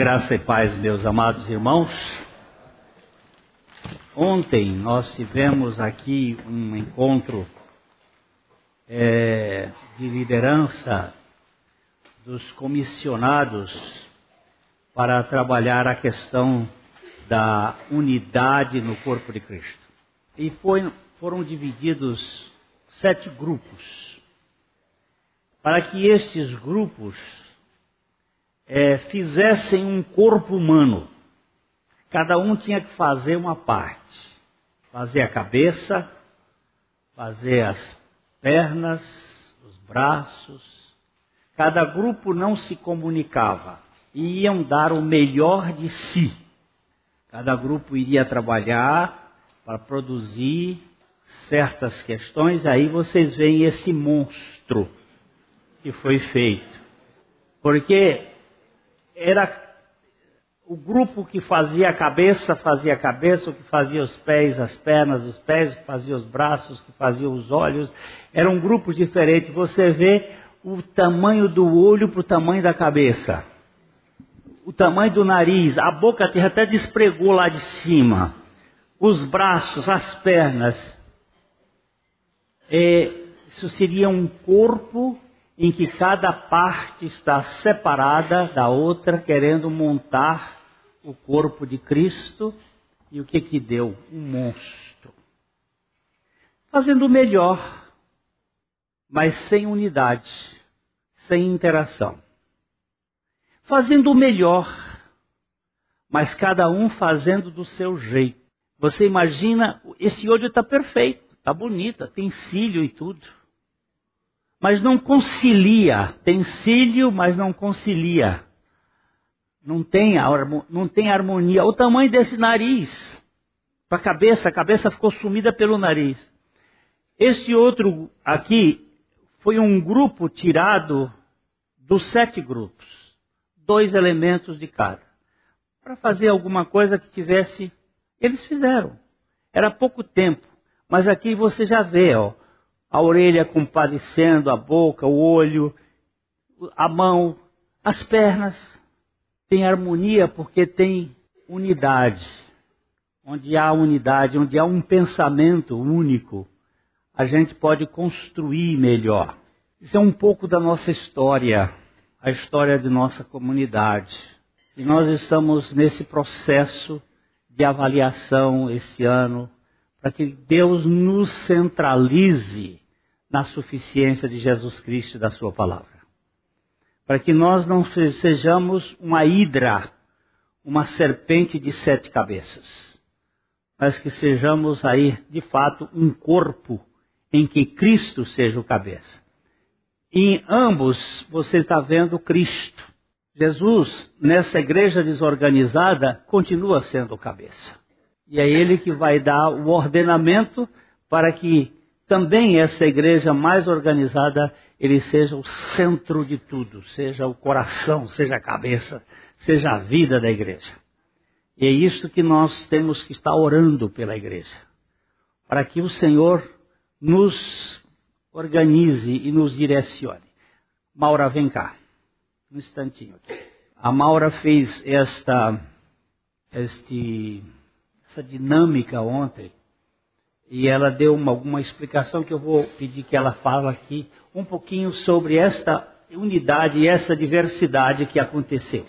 Graça e paz, meus amados irmãos. Ontem nós tivemos aqui um encontro é, de liderança dos comissionados para trabalhar a questão da unidade no corpo de Cristo. E foi, foram divididos sete grupos, para que estes grupos é, fizessem um corpo humano. Cada um tinha que fazer uma parte. Fazer a cabeça, fazer as pernas, os braços. Cada grupo não se comunicava. E iam dar o melhor de si. Cada grupo iria trabalhar para produzir certas questões. Aí vocês veem esse monstro que foi feito. Porque era o grupo que fazia a cabeça, fazia a cabeça, o que fazia os pés, as pernas, os pés, o que fazia os braços, o que fazia os olhos. Eram grupos diferentes. Você vê o tamanho do olho para o tamanho da cabeça. O tamanho do nariz, a boca até despregou lá de cima. Os braços, as pernas. É, isso seria um corpo em que cada parte está separada da outra, querendo montar o corpo de Cristo. E o que que deu? Um monstro. Fazendo o melhor, mas sem unidade, sem interação. Fazendo o melhor, mas cada um fazendo do seu jeito. Você imagina, esse olho está perfeito, está bonito, tem cílio e tudo mas não concilia. Tem cílio, mas não concilia. Não tem, não tem harmonia. O tamanho desse nariz. Para a cabeça, a cabeça ficou sumida pelo nariz. Esse outro aqui foi um grupo tirado dos sete grupos. Dois elementos de cada. Para fazer alguma coisa que tivesse. Eles fizeram. Era pouco tempo. Mas aqui você já vê, ó a orelha compadecendo, a boca, o olho, a mão, as pernas. Tem harmonia porque tem unidade. Onde há unidade, onde há um pensamento único, a gente pode construir melhor. Isso é um pouco da nossa história, a história de nossa comunidade. E nós estamos nesse processo de avaliação esse ano, para que Deus nos centralize na suficiência de Jesus Cristo e da Sua palavra. Para que nós não sejamos uma hidra, uma serpente de sete cabeças, mas que sejamos aí, de fato, um corpo em que Cristo seja o cabeça. Em ambos você está vendo Cristo. Jesus, nessa igreja desorganizada, continua sendo o cabeça. E é Ele que vai dar o ordenamento para que também essa igreja mais organizada, ele seja o centro de tudo, seja o coração, seja a cabeça, seja a vida da igreja. E é isso que nós temos que estar orando pela igreja, para que o Senhor nos organize e nos direcione. Maura, vem cá, um instantinho. A Maura fez esta, este, essa dinâmica ontem e ela deu uma, alguma explicação que eu vou pedir que ela fale aqui um pouquinho sobre esta unidade e essa diversidade que aconteceu.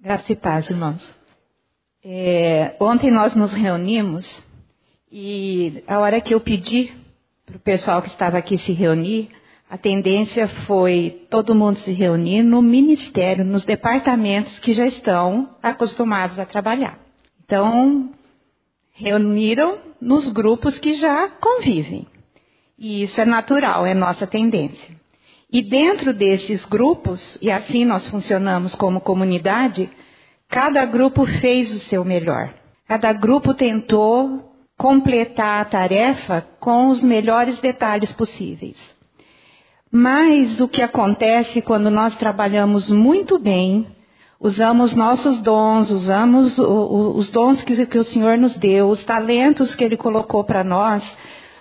Graça e paz, irmãos. É, ontem nós nos reunimos e a hora que eu pedi para o pessoal que estava aqui se reunir, a tendência foi todo mundo se reunir no ministério, nos departamentos que já estão acostumados a trabalhar. Então, reuniram nos grupos que já convivem. E isso é natural, é nossa tendência. E dentro desses grupos, e assim nós funcionamos como comunidade, cada grupo fez o seu melhor. Cada grupo tentou completar a tarefa com os melhores detalhes possíveis. Mas o que acontece quando nós trabalhamos muito bem, usamos nossos dons, usamos o, o, os dons que, que o Senhor nos deu, os talentos que Ele colocou para nós,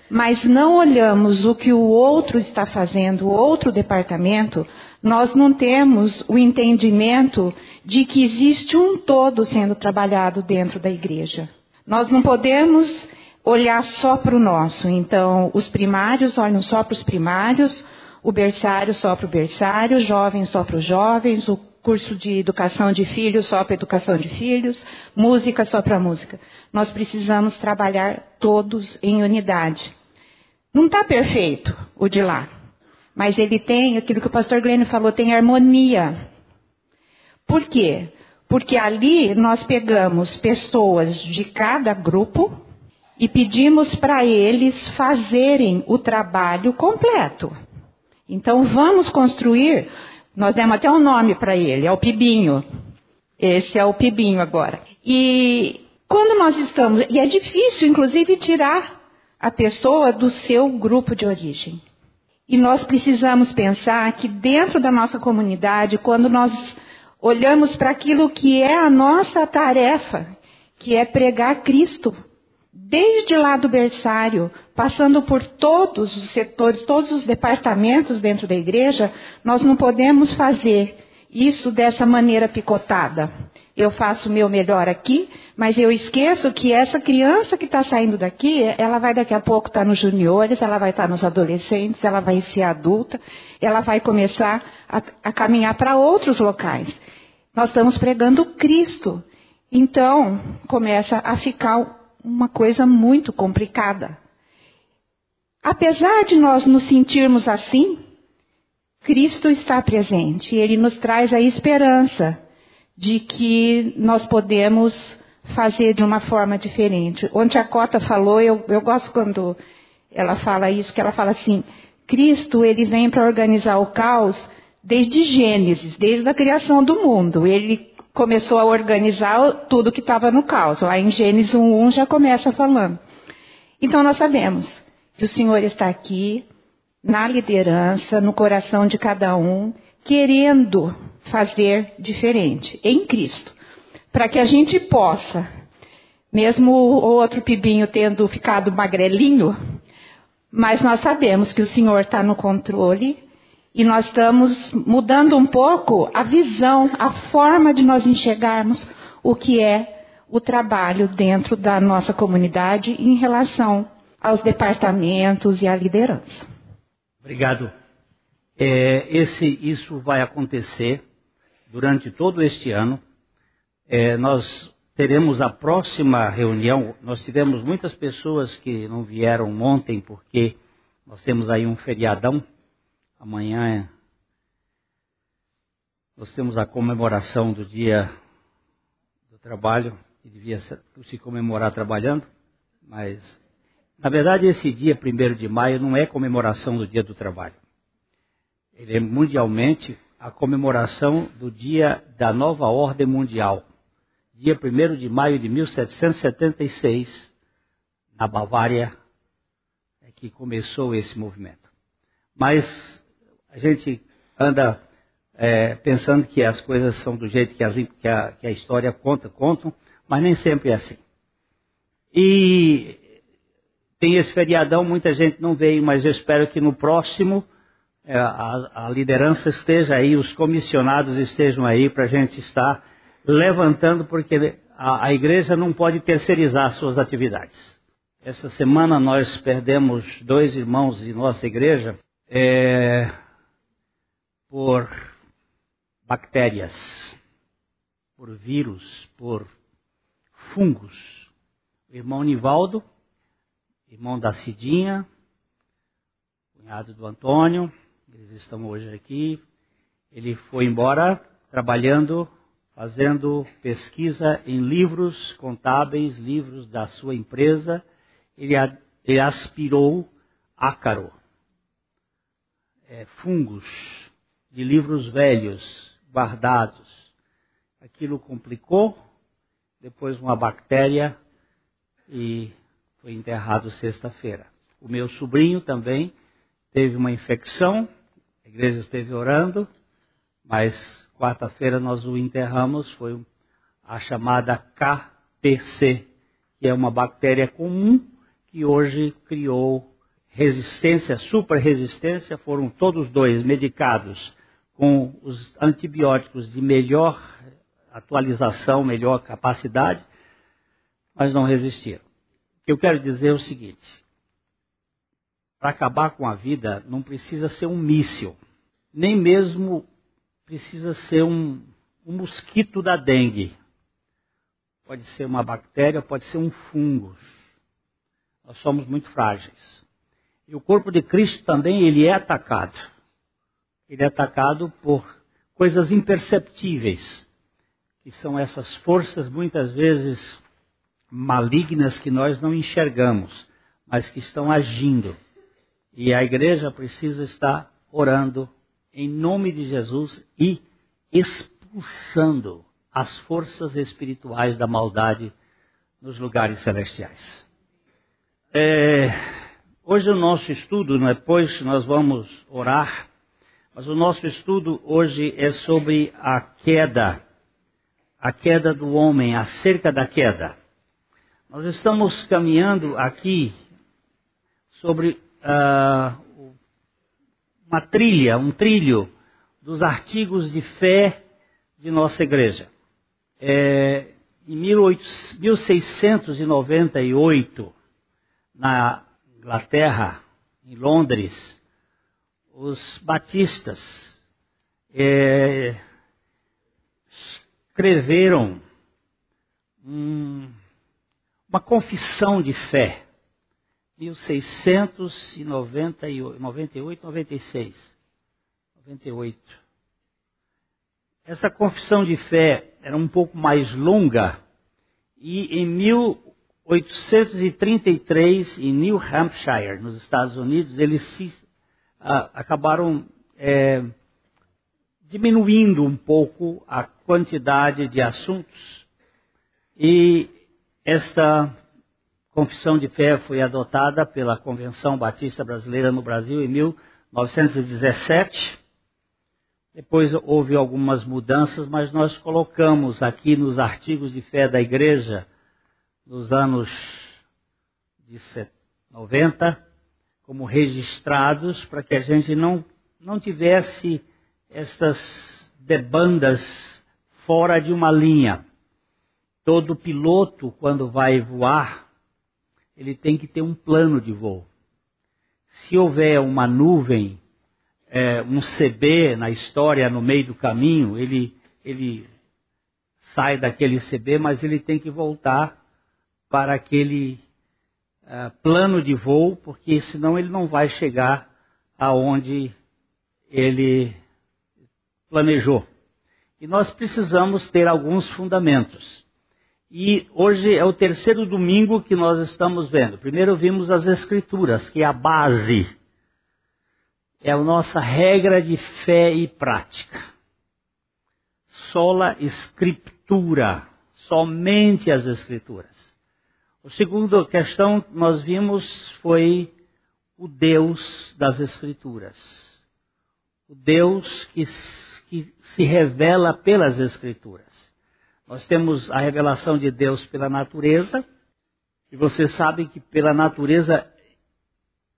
mas não olhamos o que o outro está fazendo, o outro departamento, nós não temos o entendimento de que existe um todo sendo trabalhado dentro da igreja. Nós não podemos olhar só para o nosso. Então, os primários olham só para os primários, o berçário só para o berçário, jovens só para os jovens, o curso de educação de filhos só para educação de filhos, música só para música. Nós precisamos trabalhar todos em unidade. Não está perfeito o de lá, mas ele tem aquilo que o pastor Glenn falou, tem harmonia. Por quê? Porque ali nós pegamos pessoas de cada grupo e pedimos para eles fazerem o trabalho completo. Então vamos construir nós demos até um nome para ele, é o Pibinho. Esse é o Pibinho agora. E quando nós estamos. E é difícil, inclusive, tirar a pessoa do seu grupo de origem. E nós precisamos pensar que dentro da nossa comunidade, quando nós olhamos para aquilo que é a nossa tarefa, que é pregar Cristo, desde lá do berçário, passando por todos os setores, todos os departamentos dentro da igreja, nós não podemos fazer isso dessa maneira picotada. Eu faço o meu melhor aqui, mas eu esqueço que essa criança que está saindo daqui, ela vai daqui a pouco estar tá nos juniores, ela vai estar tá nos adolescentes, ela vai ser adulta, ela vai começar a, a caminhar para outros locais. Nós estamos pregando Cristo. Então, começa a ficar uma coisa muito complicada. Apesar de nós nos sentirmos assim, Cristo está presente. Ele nos traz a esperança de que nós podemos fazer de uma forma diferente. Onde a Cota falou, eu, eu gosto quando ela fala isso, que ela fala assim, Cristo ele vem para organizar o caos desde Gênesis, desde a criação do mundo. Ele começou a organizar tudo que estava no caos. Lá em Gênesis 1.1 já começa falando. Então nós sabemos que o Senhor está aqui, na liderança, no coração de cada um, querendo fazer diferente em Cristo. Para que a gente possa, mesmo o outro pibinho tendo ficado magrelinho, mas nós sabemos que o Senhor está no controle e nós estamos mudando um pouco a visão, a forma de nós enxergarmos o que é o trabalho dentro da nossa comunidade em relação aos departamentos e à liderança. Obrigado. É, esse, isso vai acontecer durante todo este ano. É, nós teremos a próxima reunião. Nós tivemos muitas pessoas que não vieram ontem porque nós temos aí um feriadão Amanhã é... nós temos a comemoração do dia do trabalho, que devia se comemorar trabalhando, mas na verdade esse dia, 1 de maio, não é comemoração do dia do trabalho. Ele é mundialmente a comemoração do dia da nova ordem mundial. Dia 1 de maio de 1776, na Bavária, é que começou esse movimento. Mas a gente anda é, pensando que as coisas são do jeito que, as, que, a, que a história conta, contam, mas nem sempre é assim. E tem esse feriadão, muita gente não veio, mas eu espero que no próximo é, a, a, liderança esteja aí, os comissionados estejam aí para a gente estar levantando, porque a, a, igreja não pode terceirizar suas atividades. Essa semana nós perdemos dois irmãos de nossa igreja. É, por bactérias, por vírus, por fungos. O irmão Nivaldo, irmão da Cidinha, cunhado do Antônio, eles estão hoje aqui. Ele foi embora trabalhando, fazendo pesquisa em livros contábeis, livros da sua empresa. Ele, ele aspirou ácaro, é, fungos de livros velhos guardados. Aquilo complicou, depois uma bactéria e foi enterrado sexta-feira. O meu sobrinho também teve uma infecção, a igreja esteve orando, mas quarta-feira nós o enterramos, foi a chamada KPC, que é uma bactéria comum que hoje criou resistência, super resistência, foram todos dois medicados com os antibióticos de melhor atualização, melhor capacidade, mas não resistiram. Que eu quero dizer é o seguinte: para acabar com a vida não precisa ser um míssil, nem mesmo precisa ser um, um mosquito da dengue. Pode ser uma bactéria, pode ser um fungo. Nós somos muito frágeis. E o corpo de Cristo também ele é atacado. Ele é atacado por coisas imperceptíveis, que são essas forças muitas vezes malignas que nós não enxergamos, mas que estão agindo. E a igreja precisa estar orando em nome de Jesus e expulsando as forças espirituais da maldade nos lugares celestiais. É, hoje o nosso estudo, depois é? nós vamos orar, mas o nosso estudo hoje é sobre a queda, a queda do homem, acerca da queda. Nós estamos caminhando aqui sobre uh, uma trilha, um trilho dos artigos de fé de nossa igreja. É, em 1698, na Inglaterra, em Londres, os batistas é, escreveram um, uma confissão de fé, 1698, 98, 96, 98. Essa confissão de fé era um pouco mais longa e em 1833, em New Hampshire, nos Estados Unidos, eles se, uh, acabaram é, diminuindo um pouco a quantidade de assuntos. E esta confissão de fé foi adotada pela Convenção Batista Brasileira no Brasil em 1917. Depois houve algumas mudanças, mas nós colocamos aqui nos artigos de fé da igreja nos anos de 90 como registrados para que a gente não, não tivesse estas debandas fora de uma linha. Todo piloto, quando vai voar, ele tem que ter um plano de voo. Se houver uma nuvem, é, um CB na história, no meio do caminho, ele, ele sai daquele CB, mas ele tem que voltar para aquele uh, plano de voo, porque senão ele não vai chegar aonde ele planejou. E nós precisamos ter alguns fundamentos. E hoje é o terceiro domingo que nós estamos vendo. Primeiro vimos as Escrituras, que é a base, é a nossa regra de fé e prática. Sola Escritura, somente as Escrituras. A segunda questão que nós vimos foi o Deus das Escrituras. O Deus que, que se revela pelas Escrituras. Nós temos a revelação de Deus pela natureza, e você sabe que pela natureza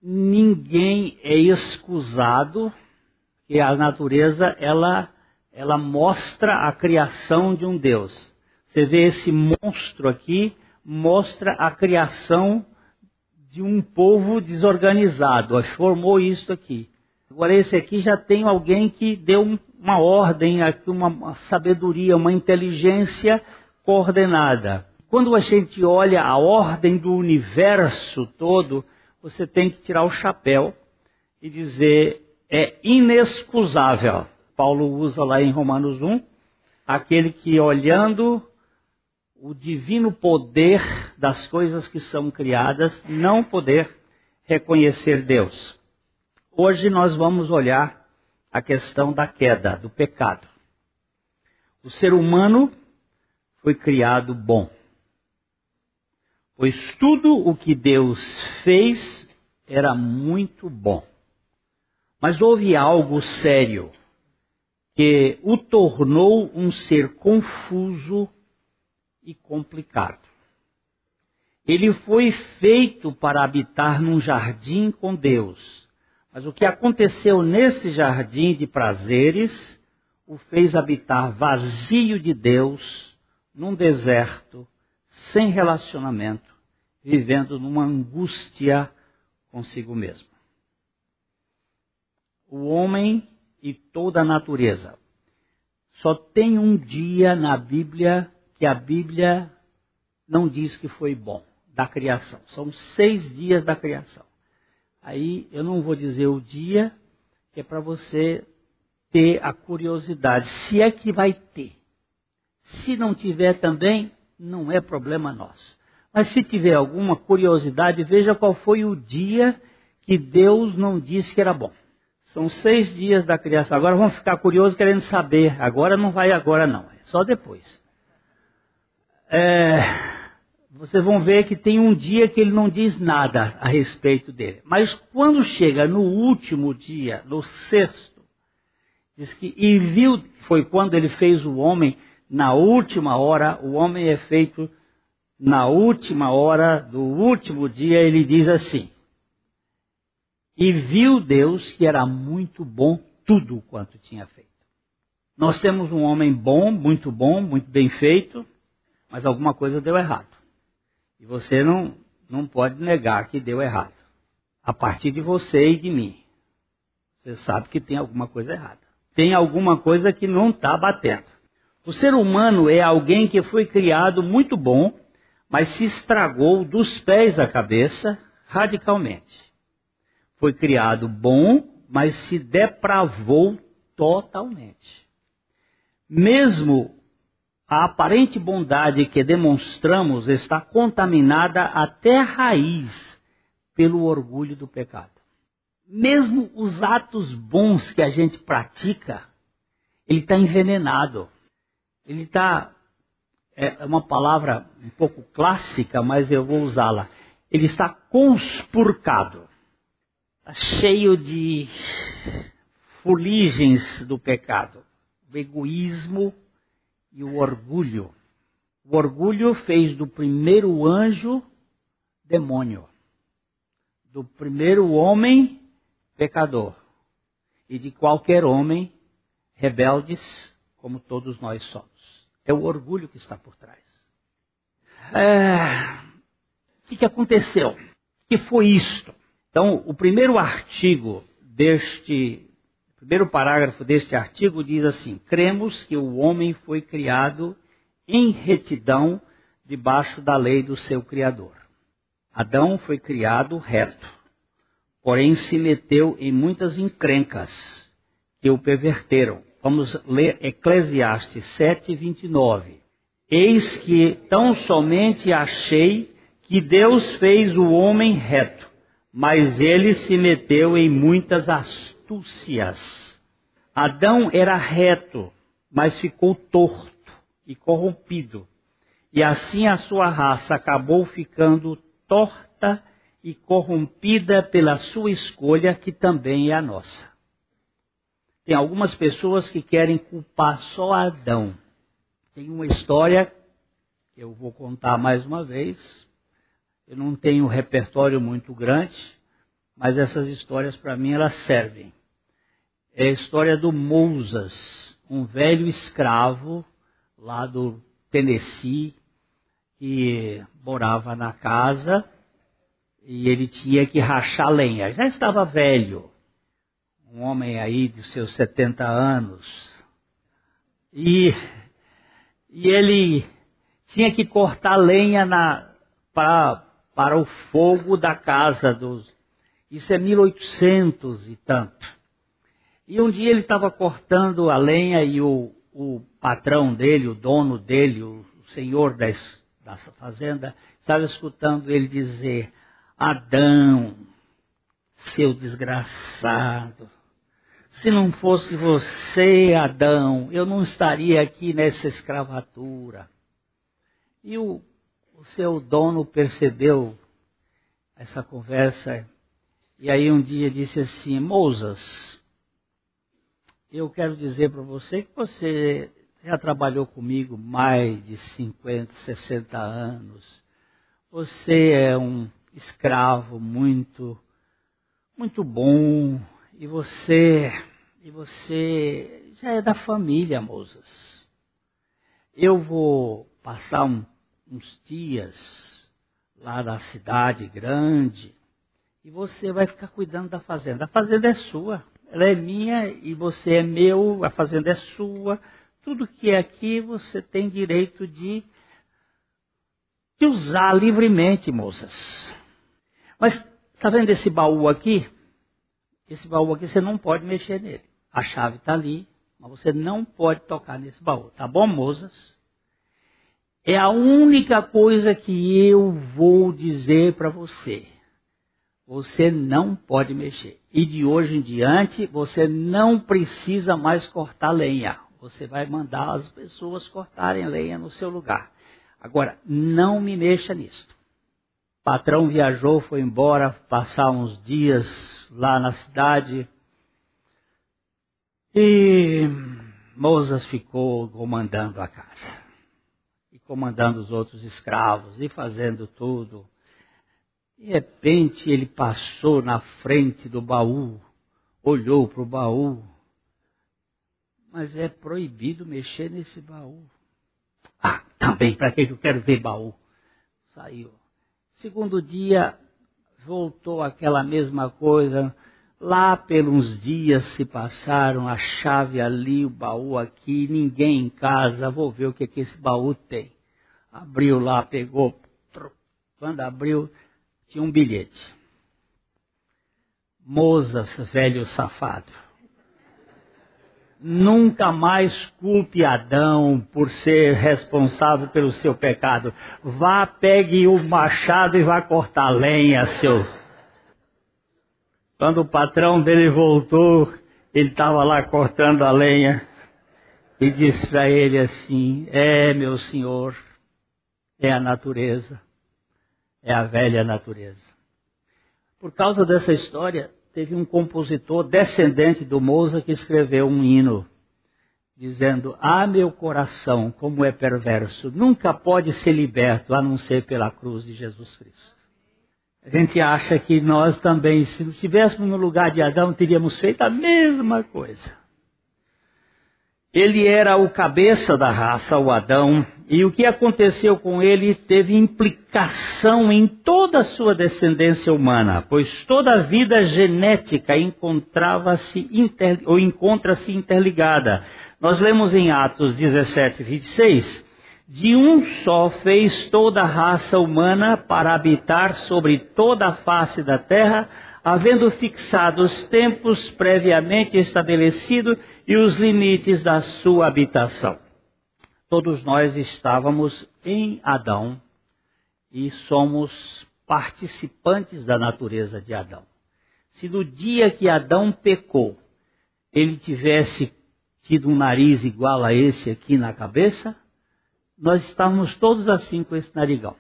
ninguém é excusado, que a natureza ela, ela mostra a criação de um Deus. Você vê esse monstro aqui, mostra a criação de um povo desorganizado. Formou isso aqui. Agora esse aqui já tem alguém que deu uma ordem, uma sabedoria, uma inteligência coordenada. Quando a gente olha a ordem do universo todo, você tem que tirar o chapéu e dizer é inexcusável. Paulo usa lá em Romanos 1, aquele que olhando o divino poder das coisas que são criadas, não poder reconhecer Deus. Hoje nós vamos olhar a questão da queda, do pecado. O ser humano foi criado bom. Pois tudo o que Deus fez era muito bom. Mas houve algo sério que o tornou um ser confuso e complicado. Ele foi feito para habitar num jardim com Deus, Mas o que aconteceu nesse jardim de prazeres o fez habitar vazio de Deus, num deserto, sem relacionamento, vivendo numa angústia consigo mesmo. O homem e toda a natureza. Só tem um dia na Bíblia que a Bíblia não diz que foi bom, da criação. São seis dias da criação. Aí eu não vou dizer o dia, que é para você ter a curiosidade, se é que vai ter. Se não tiver também, não é problema nosso. Mas se tiver alguma curiosidade, veja qual foi o dia que Deus não disse que era bom. São seis dias da criação. Agora vamos ficar curiosos querendo saber. Agora não vai agora não, é só depois. É, vocês vão ver que tem um dia que ele não diz nada a respeito dele. Mas quando chega no último dia, no sexto, diz que e viu, foi quando ele fez o homem na última hora, o homem é feito na última hora do último dia, ele diz assim: E viu Deus que era muito bom tudo quanto tinha feito. Nós temos um homem bom, muito bom, muito bem feito, mas alguma coisa deu errado. Você não, não pode negar que deu errado. A partir de você e de mim. Você sabe que tem alguma coisa errada. Tem alguma coisa que não está batendo. O ser humano é alguém que foi criado muito bom, mas se estragou dos pés à cabeça radicalmente. Foi criado bom, mas se depravou totalmente. Mesmo a aparente bondade que demonstramos está contaminada até a raiz pelo orgulho do pecado. Mesmo os atos bons que a gente pratica, ele está envenenado. Ele está, é uma palavra um pouco clássica, mas eu vou usá-la. Ele está conspurcado. Está cheio de fuligens do pecado. O egoísmo, e o orgulho. O orgulho fez do primeiro anjo demônio, do primeiro homem pecador e de qualquer homem rebeldes, como todos nós somos. É o orgulho que está por trás. É... O que, que aconteceu? O que foi isto? Então, o primeiro artigo deste primeiro parágrafo deste artigo diz assim: cremos que o homem foi criado em retidão debaixo da lei do seu Criador. Adão foi criado reto, porém se meteu em muitas encrencas que o perverteram. Vamos ler Eclesiastes 7, 29. Eis que tão somente achei que Deus fez o homem reto, mas ele se meteu em muitas astúcias astúcias. Adão era reto, mas ficou torto e corrompido. E assim a sua raça acabou ficando torta e corrompida pela sua escolha, que também é a nossa. Tem algumas pessoas que querem culpar só Adão. Tem uma história que eu vou contar mais uma vez. Eu não tenho um repertório muito grande, mas essas histórias para mim elas servem. É a história do Mousas, um velho escravo lá do Tennessee que morava na casa e ele tinha que rachar lenha. Já estava velho, um homem aí de seus 70 anos. E, e ele tinha que cortar lenha na, para, para o fogo da casa dos. Isso é 1800 e tanto. E um dia ele estava cortando a lenha e o, o, patrão dele, o dono dele, o, senhor das, da fazenda, estava escutando ele dizer: Adão, seu desgraçado, se não fosse você, Adão, eu não estaria aqui nessa escravatura. E o, o seu dono percebeu essa conversa e aí um dia disse assim: Moisés, eu quero dizer para você que você já trabalhou comigo mais de 50, 60 anos. Você é um escravo muito muito bom. E você, e você já é da família, moças. Eu vou passar um, uns dias lá na cidade grande e você vai ficar cuidando da fazenda. A fazenda é sua, ela é minha e você é meu, a fazenda é sua. Tudo que é aqui você tem direito de, de usar livremente, moças. Mas está vendo esse baú aqui? Esse baú aqui você não pode mexer nele. A chave está ali, mas você não pode tocar nesse baú. Tá bom, moças? É a única coisa que eu vou dizer para você. Você não pode mexer. E de hoje em diante, você não precisa mais cortar lenha. Você vai mandar as pessoas cortarem lenha no seu lugar. Agora, não me mexa nisso patrão viajou, foi embora, passar uns dias lá na cidade. E Moses ficou comandando a casa. E comandando os outros escravos e fazendo tudo. De repente ele passou na frente do baú, olhou para o baú. Mas é proibido mexer nesse baú. Ah, também, para que eu quero ver baú? Saiu. Segundo dia, voltou aquela mesma coisa. Lá pelos dias se passaram, a chave ali, o baú aqui, ninguém em casa, vou ver o que, que esse baú tem. Abriu lá, pegou, quando abriu, tinha um bilhete. Mozas, velho safado. Nunca mais culpe Adão por ser responsável pelo seu pecado. Vá, pegue o machado e vá cortar lenha, seu. Quando o patrão dele voltou, ele estava lá cortando a lenha e disse para ele assim: É, meu senhor, é a natureza, é a velha natureza. Por causa dessa história, teve um compositor descendente do Mozart que escreveu um hino dizendo: Ah, meu coração, como é perverso, nunca pode ser liberto a não ser pela cruz de Jesus Cristo. A gente acha que nós também, se estivéssemos no lugar de Adão, teríamos feito a mesma coisa. Ele era o cabeça da raça, o Adão, e o que aconteceu com ele teve implicação em toda a sua descendência humana, pois toda a vida genética encontrava-se inter, ou encontra-se interligada. Nós lemos em Atos 17, 26, de um só fez toda a raça humana para habitar sobre toda a face da terra, havendo fixado os tempos previamente estabelecidos e os limites da sua habitação. Todos nós estávamos em Adão e somos participantes da natureza de Adão. Se no dia que Adão pecou, ele tivesse tido um nariz igual a esse aqui na cabeça, nós estávamos todos assim com esse narigão.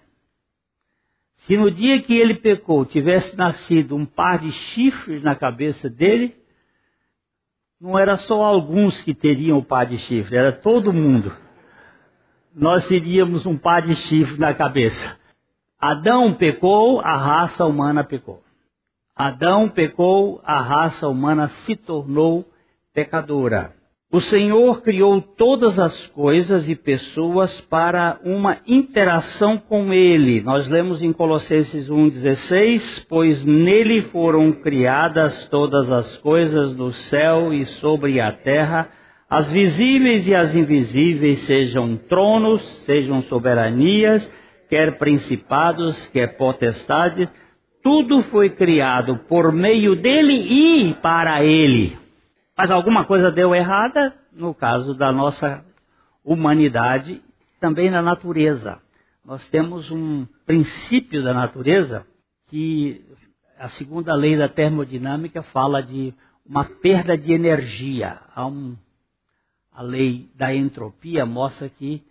Se no dia que ele pecou tivesse nascido um par de chifres na cabeça dele, não era só alguns que teriam o par de chifre, era todo mundo. Nós teríamos um par de chifres na cabeça. Adão pecou, a raça humana pecou. Adão pecou, a raça humana se tornou pecadora. O Senhor criou todas as coisas e pessoas para uma interação com Ele. Nós lemos em Colossenses 1,16: Pois nele foram criadas todas as coisas no céu e sobre a terra, as visíveis e as invisíveis, sejam tronos, sejam soberanias, quer principados, quer potestades, tudo foi criado por meio dele e para ele. Mas alguma coisa deu errada no caso da nossa humanidade, também na natureza. Nós temos um princípio da natureza que a segunda lei da termodinâmica fala de uma perda de energia. Um, a lei da entropia mostra que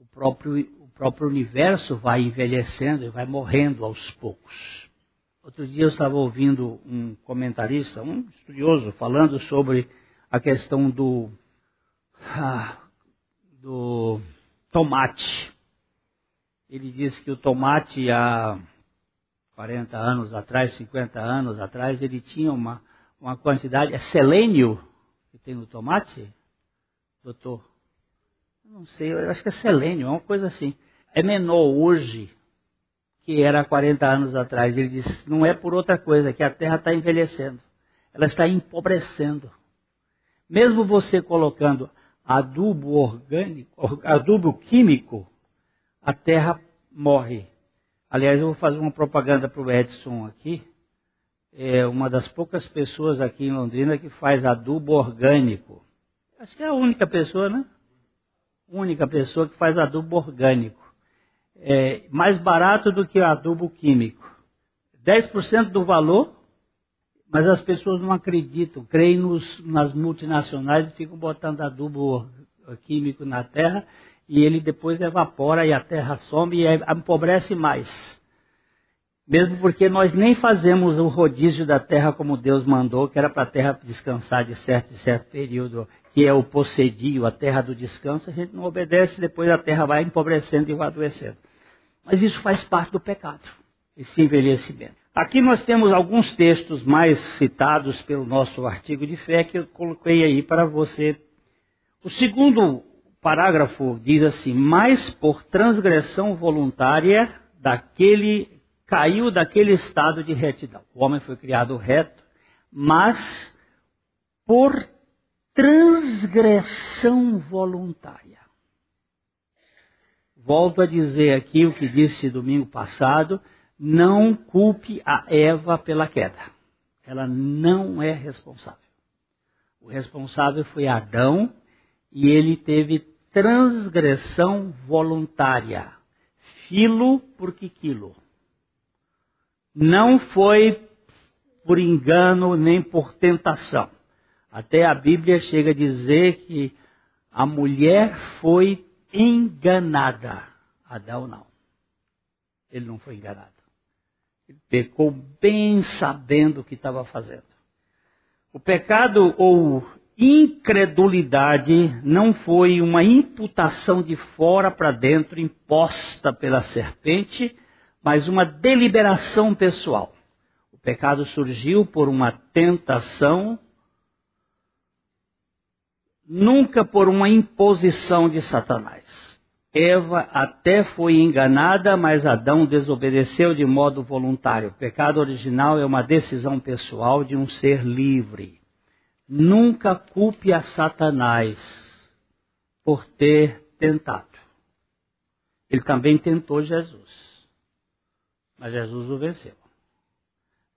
o próprio, o próprio universo vai envelhecendo e vai morrendo aos poucos. Outro dia eu estava ouvindo um comentarista, um estudioso, falando sobre a questão do, ah, do tomate. Ele disse que o tomate há 40 anos atrás, 50 anos atrás, ele tinha uma, uma quantidade. É selênio que tem no tomate, doutor? Não sei, eu acho que é selênio, é uma coisa assim. É menor hoje que era 40 anos atrás. Ele disse: não é por outra coisa, que a terra está envelhecendo, ela está empobrecendo. Mesmo você colocando adubo orgânico, adubo químico, a terra morre. Aliás, eu vou fazer uma propaganda para o Edson aqui. É uma das poucas pessoas aqui em Londrina que faz adubo orgânico. Acho que é a única pessoa, né? Única pessoa que faz adubo orgânico. É mais barato do que o adubo químico. 10% do valor, mas as pessoas não acreditam, creem nos, nas multinacionais e ficam botando adubo químico na terra e ele depois evapora e a terra some e empobrece mais. Mesmo porque nós nem fazemos o rodízio da terra como Deus mandou, que era para a terra descansar de certo, de certo período, que é o possedio, a terra do descanso, a gente não obedece, depois a terra vai empobrecendo e vai adoecendo. Mas isso faz parte do pecado, esse envelhecimento. Aqui nós temos alguns textos mais citados pelo nosso artigo de fé que eu coloquei aí para você. O segundo parágrafo diz assim: Mas por transgressão voluntária daquele caiu daquele estado de retidão. O homem foi criado reto, mas por transgressão voluntária. Volto a dizer aqui o que disse domingo passado: não culpe a Eva pela queda. Ela não é responsável. O responsável foi Adão e ele teve transgressão voluntária. Filo porque quilo. Não foi por engano nem por tentação. Até a Bíblia chega a dizer que a mulher foi enganada. Adão não. Ele não foi enganado. Ele pecou bem sabendo o que estava fazendo. O pecado ou incredulidade não foi uma imputação de fora para dentro imposta pela serpente, mas uma deliberação pessoal. O pecado surgiu por uma tentação, nunca por uma imposição de Satanás. Eva até foi enganada, mas Adão desobedeceu de modo voluntário. O pecado original é uma decisão pessoal de um ser livre. Nunca culpe a Satanás por ter tentado. Ele também tentou Jesus. Mas Jesus o venceu.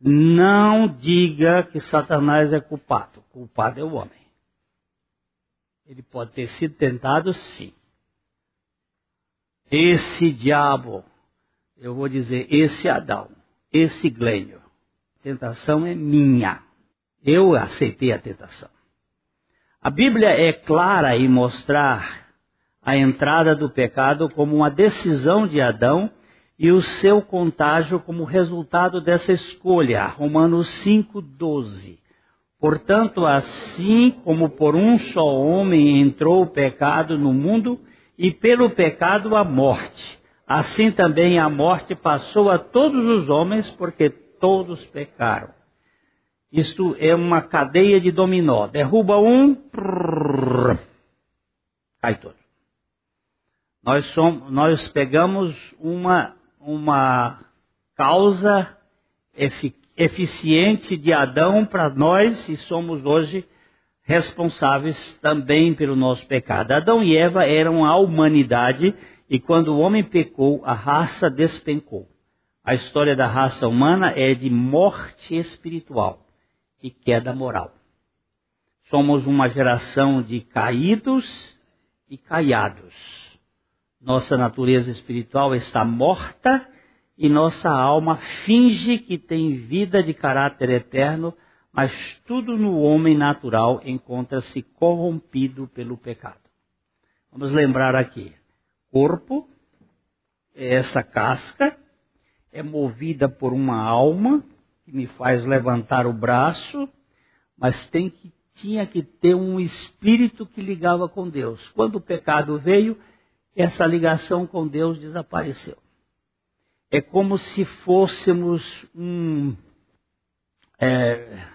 Não diga que Satanás é culpado. Culpado é o homem. Ele pode ter sido tentado, sim. Esse diabo, eu vou dizer, esse Adão, esse Glênio, tentação é minha. Eu aceitei a tentação. A Bíblia é clara em mostrar a entrada do pecado como uma decisão de Adão e o seu contágio como resultado dessa escolha. Romanos 5:12. Portanto, assim como por um só homem entrou o pecado no mundo, e pelo pecado a morte, assim também a morte passou a todos os homens, porque todos pecaram. Isto é uma cadeia de dominó. Derruba um, prrr, cai todo. Nós, somos, nós pegamos uma uma causa eficiente de Adão para nós e somos hoje responsáveis também pelo nosso pecado. Adão e Eva eram a humanidade e quando o homem pecou, a raça despencou. A história da raça humana é de morte espiritual e queda moral. Somos uma geração de caídos e caiados. Nossa natureza espiritual está morta e nossa alma finge que tem vida de caráter eterno, mas tudo no homem natural encontra-se corrompido pelo pecado. Vamos lembrar aqui: corpo é essa casca, é movida por uma alma que me faz levantar o braço, mas tem que, tinha que ter um espírito que ligava com Deus. Quando o pecado veio, essa ligação com Deus desapareceu. É como se fôssemos um, é,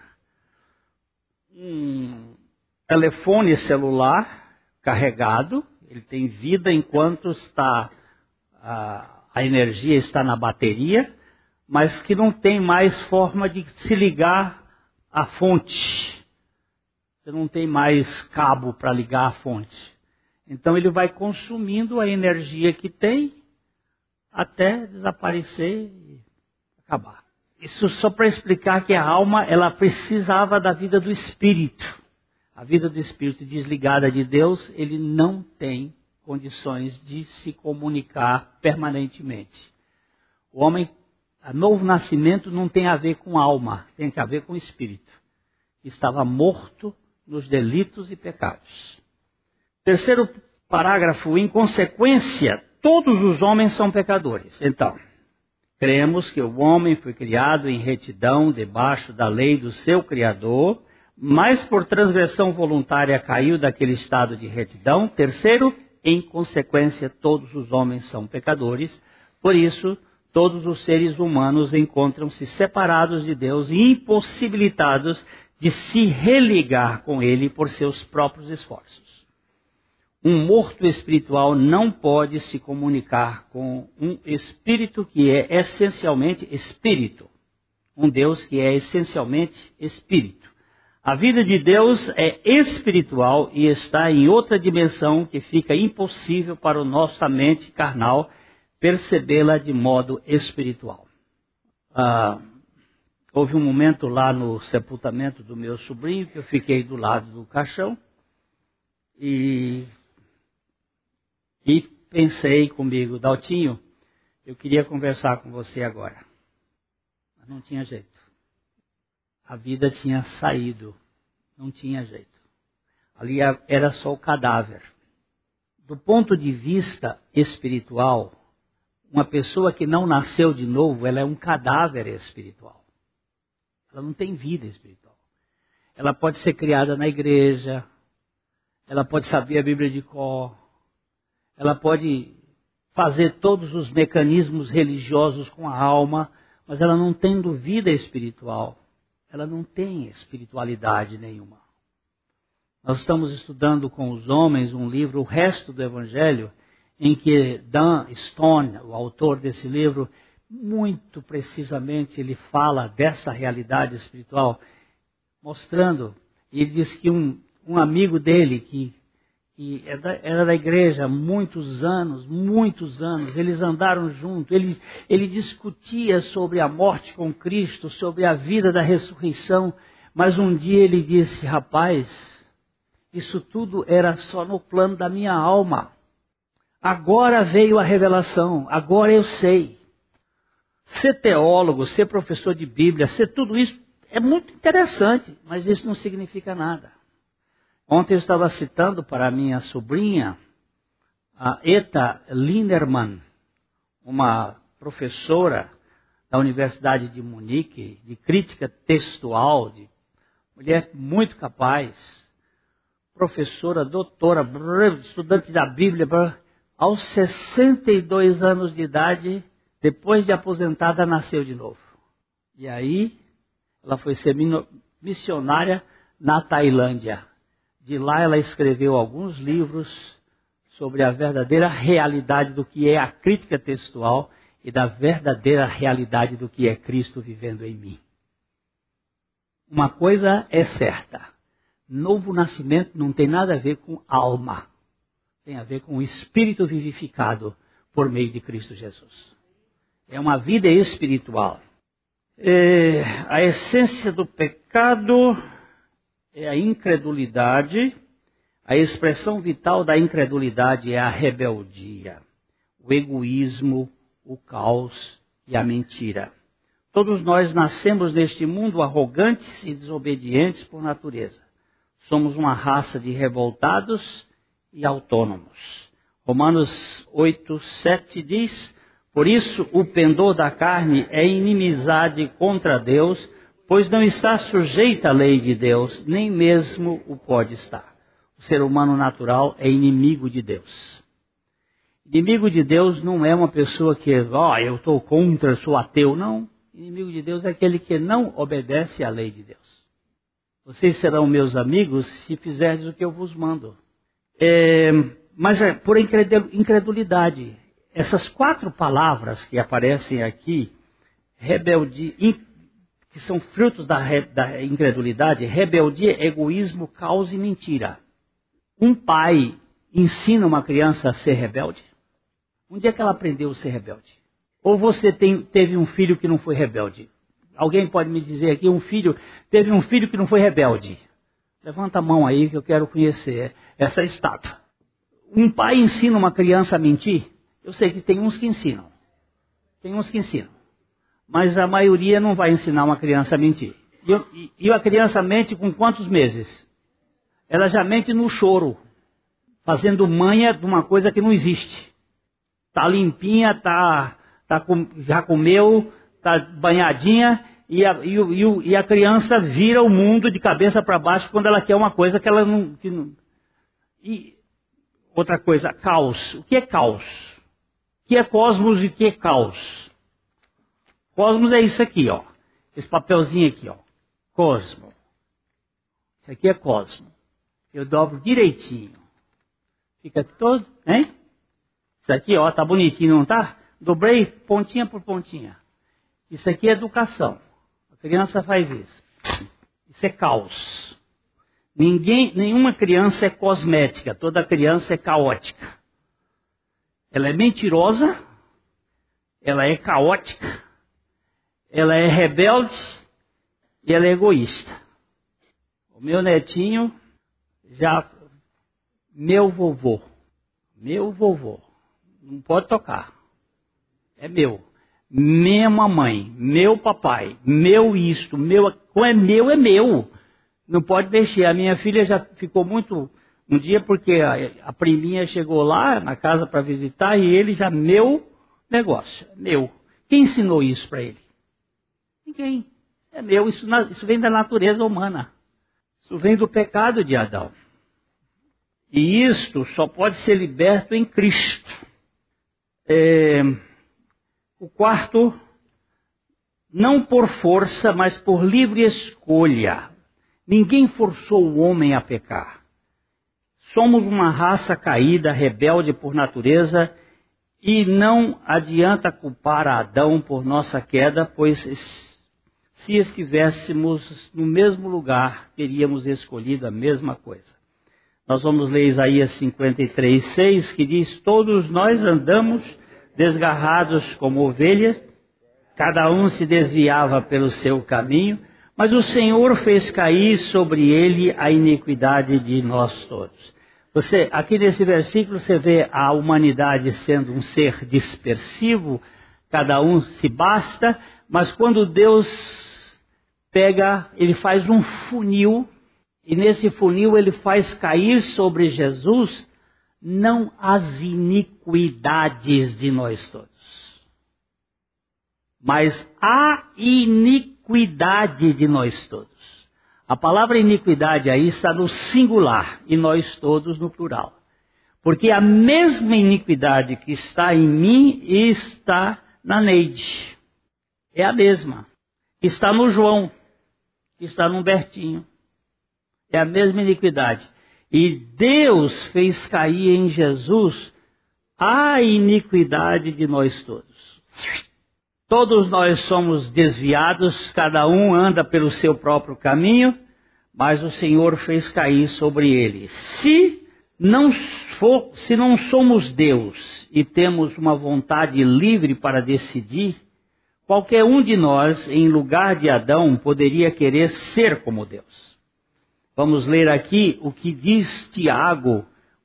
um telefone celular carregado, ele tem vida enquanto está a, a energia está na bateria, mas que não tem mais forma de se ligar à fonte. Você não tem mais cabo para ligar à fonte. Então ele vai consumindo a energia que tem até desaparecer e acabar. Isso só para explicar que a alma ela precisava da vida do espírito. A vida do espírito desligada de Deus, ele não tem condições de se comunicar permanentemente. O homem, a novo nascimento não tem a ver com alma, tem a ver com espírito. Estava morto nos delitos e pecados. Terceiro parágrafo, em consequência, todos os homens são pecadores. Então, cremos que o homem foi criado em retidão debaixo da lei do seu Criador, mas por transgressão voluntária caiu daquele estado de retidão. Terceiro, em consequência, todos os homens são pecadores. Por isso, todos os seres humanos encontram-se separados de Deus e impossibilitados de se religar com Ele por seus próprios esforços. Um morto espiritual não pode se comunicar com um espírito que é essencialmente espírito. Um Deus que é essencialmente espírito. A vida de Deus é espiritual e está em outra dimensão que fica impossível para nossa mente carnal percebê-la de modo espiritual. Ah, houve um momento lá no sepultamento do meu sobrinho que eu fiquei do lado do caixão e e pensei comigo, Daltinho, eu queria conversar com você agora. Mas não tinha jeito. A vida tinha saído. Não tinha jeito. Ali era só o cadáver. Do ponto de vista espiritual, uma pessoa que não nasceu de novo, ela é um cadáver espiritual. Ela não tem vida espiritual. Ela pode ser criada na igreja, ela pode saber a Bíblia de cor, ela pode fazer todos os mecanismos religiosos com a alma, mas ela não tendo vida espiritual, ela não tem espiritualidade nenhuma. Nós estamos estudando com os homens um livro, o resto do Evangelho, em que Dan Stone, o autor desse livro, muito precisamente ele fala dessa realidade espiritual, mostrando, ele diz que um, um amigo dele que que é era da igreja há muitos anos, muitos anos, eles andaram juntos, ele, ele discutia sobre a morte com Cristo, sobre a vida da ressurreição, mas um dia ele disse, rapaz, isso tudo era só no plano da minha alma. Agora veio a revelação, agora eu sei. Ser teólogo, ser professor de Bíblia, ser tudo isso é muito interessante, mas isso não significa nada. Ontem eu estava citando para minha sobrinha, a Eta Linderman, uma professora da Universidade de Munique, de crítica textual, de mulher muito capaz, professora, doutora, estudante da Bíblia, aos 62 anos de idade, depois de aposentada, nasceu de novo. E aí, ela foi ser missionária na Tailândia. De lá ela escreveu alguns livros sobre a verdadeira realidade do que é a crítica textual e da verdadeira realidade do que é Cristo vivendo em mim. Uma coisa é certa: novo nascimento não tem nada a ver com alma, tem a ver com o espírito vivificado por meio de Cristo Jesus. É uma vida espiritual. É, a essência do pecado é a incredulidade. A expressão vital da incredulidade é a rebeldia, o egoísmo, o caos e a mentira. Todos nós nascemos neste mundo arrogantes e desobedientes por natureza. Somos uma raça de revoltados e autônomos. Romanos 8, 7 diz: Por isso o pendor da carne é inimizade contra Deus pois não está sujeita à lei de Deus, nem mesmo o pode estar. O ser humano natural é inimigo de Deus. Inimigo de Deus não é uma pessoa que, ó, oh, eu estou contra, sou ateu. Não. Inimigo de Deus é aquele que não obedece à lei de Deus. Vocês serão meus amigos se fizerdes o que eu vos mando. É, mas é por incredulidade. Essas quatro palavras que aparecem aqui, rebeldia, que são frutos da, da incredulidade, rebeldia, egoísmo, caos e mentira. Um pai ensina uma criança a ser rebelde? Onde é que ela aprendeu a ser rebelde? Ou você tem, teve um filho que não foi rebelde? Alguém pode me dizer aqui, um filho, teve um filho que não foi rebelde? Levanta a mão aí que eu quero conhecer essa estátua. Um pai ensina uma criança a mentir? Eu sei que tem uns que ensinam. Tem uns que ensinam. Mas a maioria não vai ensinar uma criança a mentir. E, e, a criança mente com quantos meses? Ela já mente no choro, fazendo manha de uma coisa que não existe. Tá limpinha, tá, tá com, já comeu, tá banhadinha e a, e, e a, criança vira o mundo de cabeça para baixo quando ela quer uma coisa que ela não, que não. E outra coisa, caos. O que é caos? O que é cosmos e o que é caos? Cosmos é isso aqui, ó. Esse papelzinho aqui, ó. Cosmo. Isso aqui é cosmo. Eu dobro direitinho. Fica todo, hein? Isso aqui, ó, tá bonitinho, não tá? Dobrei pontinha por pontinha. Isso aqui é educação. A criança faz isso. Isso é caos. Ninguém, nenhuma criança é cosmética, toda criança é caótica. Ela é mentirosa, ela é caótica, ela é rebelde e ela é egoísta. O meu netinho já meu vovô, meu vovô, não pode tocar. É meu. Minha mamãe, meu papai, meu isto, meu, como é meu, é meu. Não pode mexer. A minha filha já ficou muito um dia porque a, a priminha chegou lá na casa para visitar e ele já meu negócio, meu. Quem ensinou isso para ele? Ninguém. É meu. Isso, isso vem da natureza humana. Isso vem do pecado de Adão. E isto só pode ser liberto em Cristo. É, o quarto, não por força, mas por livre escolha. Ninguém forçou o homem a pecar. Somos uma raça caída, rebelde por natureza, e não adianta culpar Adão por nossa queda, pois se estivéssemos no mesmo lugar, teríamos escolhido a mesma coisa. Nós vamos ler Isaías 53, 6, que diz: Todos nós andamos desgarrados como ovelhas, cada um se desviava pelo seu caminho, mas o Senhor fez cair sobre ele a iniquidade de nós todos. Você, aqui nesse versículo, você vê a humanidade sendo um ser dispersivo, cada um se basta, mas quando Deus pega, ele faz um funil e nesse funil ele faz cair sobre Jesus não as iniquidades de nós todos, mas a iniquidade de nós todos. A palavra iniquidade aí está no singular e nós todos no plural. Porque a mesma iniquidade que está em mim está na Neide. É a mesma. Está no João. Está no Bertinho. É a mesma iniquidade. E Deus fez cair em Jesus a iniquidade de nós todos. Todos nós somos desviados, cada um anda pelo seu próprio caminho, mas o Senhor fez cair sobre ele. Se não, for, se não somos Deus e temos uma vontade livre para decidir, qualquer um de nós, em lugar de Adão, poderia querer ser como Deus. Vamos ler aqui o que diz Tiago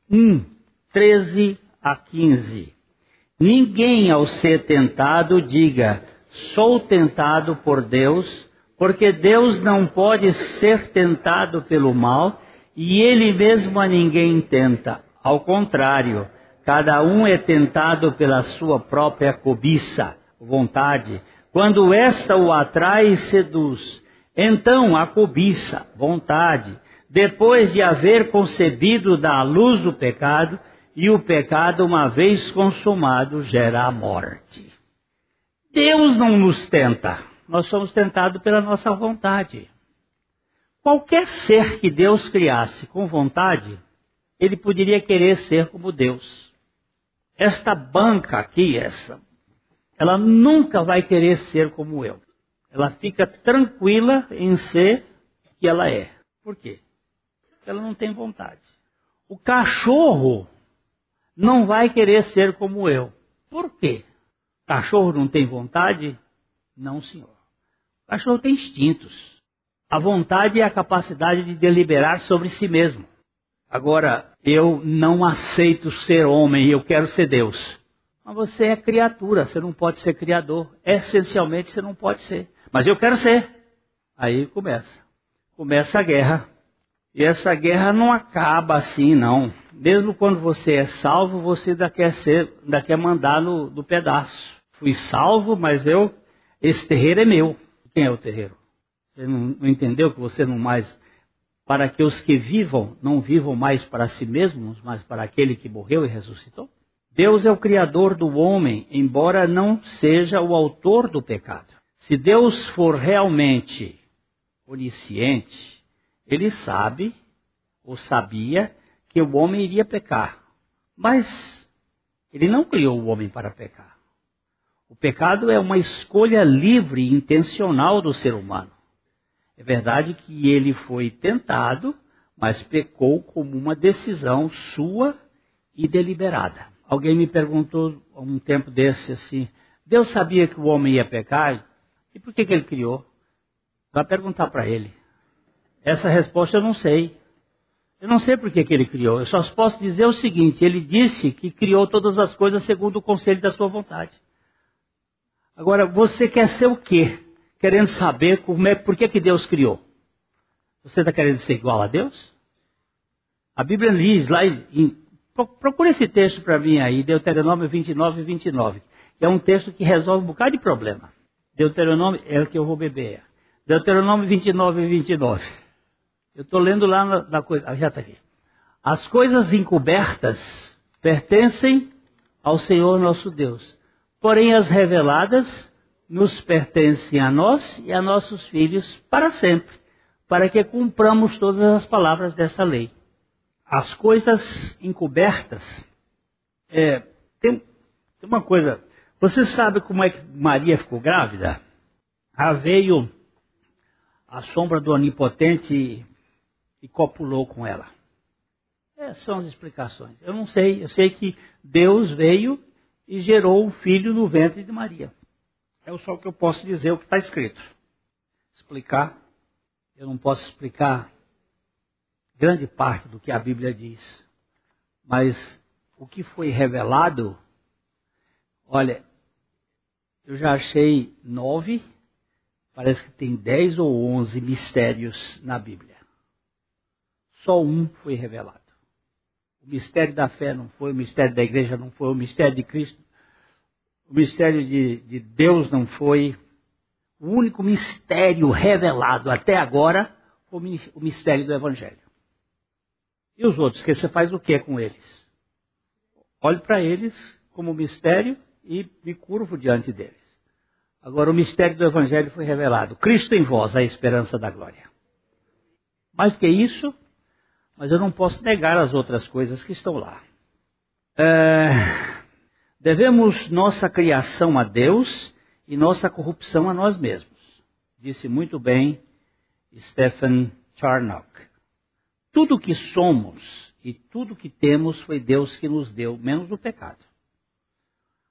1, 13 a 15. Ninguém ao ser tentado diga, sou tentado por Deus, porque Deus não pode ser tentado pelo mal e ele mesmo a ninguém tenta. Ao contrário, cada um é tentado pela sua própria cobiça, vontade. Quando esta o atrai e seduz, então a cobiça, vontade, depois de haver concebido da luz o pecado, E o pecado, uma vez consumado, gera a morte. Deus não nos tenta, nós somos tentados pela nossa vontade. Qualquer ser que Deus criasse com vontade, ele poderia querer ser como Deus. Esta banca aqui, essa, ela nunca vai querer ser como eu. Ela fica tranquila em ser o que ela é. Por quê? Porque ela não tem vontade. O cachorro não vai querer ser como eu. Por quê? O cachorro não tem vontade? Não, senhor. O cachorro tem instintos. A vontade é a capacidade de deliberar sobre si mesmo. Agora, eu não aceito ser homem, eu quero ser Deus. Mas você é criatura, você não pode ser criador. Essencialmente você não pode ser. Mas eu quero ser. Aí começa. Começa a guerra. E essa guerra não acaba assim, não. Mesmo quando você é salvo, você ainda quer, ser, ainda quer mandar no, pedaço. Fui salvo, mas eu, esse terreiro é meu. Quem é o terreiro? Você não, não entendeu que você não mais para que os que vivam não vivam mais para si mesmos, mas para aquele que morreu e ressuscitou? Deus é o criador do homem, embora não seja o autor do pecado. Se Deus for realmente onisciente, ele sabe ou sabia que o homem iria pecar. Mas ele não criou o homem para pecar. O pecado é uma escolha livre e intencional do ser humano. É verdade que ele foi tentado, mas pecou como uma decisão sua e deliberada. Alguém me perguntou há um tempo desse assim: Deus sabia que o homem ia pecar? E por que, que ele criou? Vai perguntar para ele. Essa resposta eu não sei. Eu não sei por que, que ele criou. Eu só posso dizer o seguinte: ele disse que criou todas as coisas segundo o conselho da sua vontade. Agora, você quer ser o quê? querendo saber como é, por que, que Deus criou. Você está querendo ser igual a Deus? A Bíblia diz lá em. Procura esse texto para mim aí, Deuteronômio 29 e 29. Que é um texto que resolve um bocado de problema. Deuteronômio é o que eu vou beber. Deuteronômio 29 e 29. Eu estou lendo lá na, na coisa. Ah, já está aqui. As coisas encobertas pertencem ao Senhor nosso Deus. Porém, as reveladas nos pertencem a nós e a nossos filhos para sempre, para que cumpramos todas as palavras desta lei. As coisas encobertas. É, tem, tem uma coisa. Você sabe como é que Maria ficou grávida? Ah, veio a sombra do Onipotente e, e copulou com ela. Essas são as explicações. Eu não sei, eu sei que Deus veio e gerou um filho no ventre de Maria. É só o que eu posso dizer, o que está escrito. Explicar, eu não posso explicar grande parte do que a Bíblia diz. Mas o que foi revelado, olha, eu já achei nove, parece que tem dez ou onze mistérios na Bíblia. Só um foi revelado. O mistério da fé não foi, o mistério da igreja não foi, o mistério de Cristo o mistério de, de Deus não foi. O único mistério revelado até agora foi o mistério do Evangelho. E os outros, que você faz o que com eles? Olhe para eles como mistério e me curvo diante deles. Agora, o mistério do Evangelho foi revelado. Cristo em vós, a esperança da glória. Mais que isso, mas eu não posso negar as outras coisas que estão lá. É... Devemos nossa criação a Deus e nossa corrupção a nós mesmos. Disse muito bem Stephen Charnock. Tudo que somos e tudo que temos foi Deus que nos deu, menos o pecado.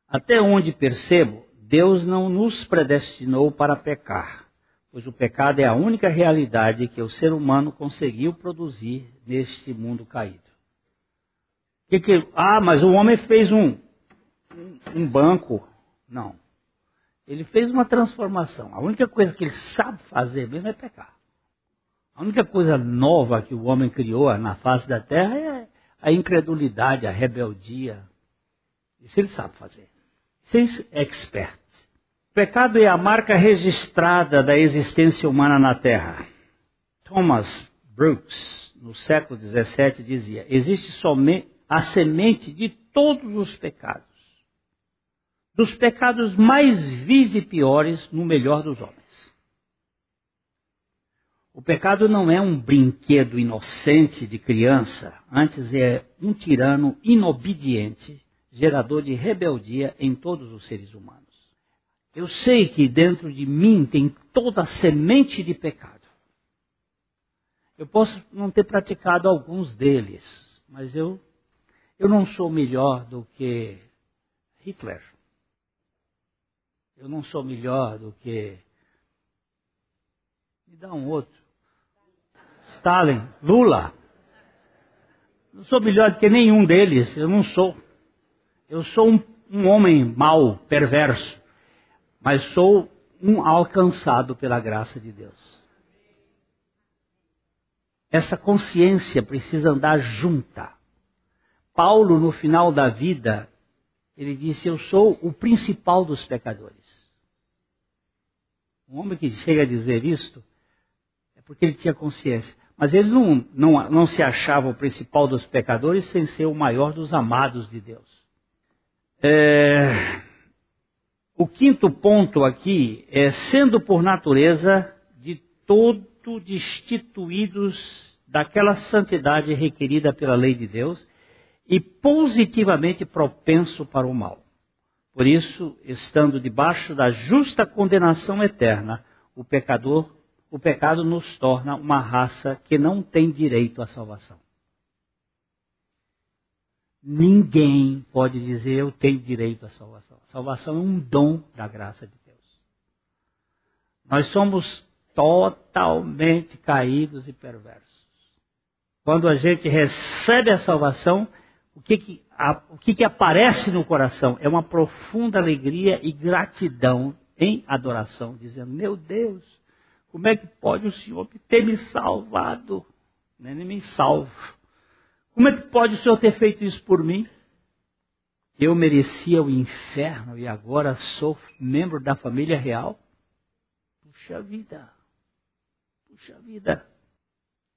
Até onde percebo, Deus não nos predestinou para pecar, pois o pecado é a única realidade que o ser humano conseguiu produzir neste mundo caído. Que que, ah, mas o homem fez um, um banco. Não. Ele fez uma transformação. A única coisa que ele sabe fazer mesmo é pecar. A única coisa nova que o homem criou na face da terra é a incredulidade, a rebeldia. Isso ele sabe fazer. Isso é expert. Pecado é a marca registrada da existência humana na terra. Thomas Brooks, no século XVII, dizia: existe somente a semente de todos os pecados. Dos pecados mais vis e piores no melhor dos homens. O pecado não é um brinquedo inocente de criança, antes é um tirano inobediente, gerador de rebeldia em todos os seres humanos. Eu sei que dentro de mim tem toda a semente de pecado. Eu posso não ter praticado alguns deles, mas eu, eu não sou melhor do que Hitler. Eu não sou melhor do que. Me dá um outro. Stalin, Lula. Não sou melhor do que nenhum deles, eu não sou. Eu sou um, um homem mau, perverso, mas sou um alcançado pela graça de Deus. Essa consciência precisa andar junta. Paulo, no final da vida, ele disse: Eu sou o principal dos pecadores. Um homem que chega a dizer isto é porque ele tinha consciência. Mas ele não, não, não se achava o principal dos pecadores sem ser o maior dos amados de Deus. É, o quinto ponto aqui é sendo por natureza de todo destituídos daquela santidade requerida pela lei de Deus e positivamente propenso para o mal. Por isso, estando debaixo da justa condenação eterna, o pecador o pecado nos torna uma raça que não tem direito à salvação. Ninguém pode dizer eu tenho direito à salvação. Salvação é um dom da graça de Deus. Nós somos totalmente caídos e perversos. Quando a gente recebe a salvação, o que, que, a, o que, que aparece no coração? É uma profunda alegria e gratidão em adoração, dizendo: Meu Deus, como é que pode o Senhor ter me salvado? Nem me salvo. Como é que pode o Senhor ter feito isso por mim? Eu merecia o inferno e agora sou membro da família real? Puxa vida. Puxa vida.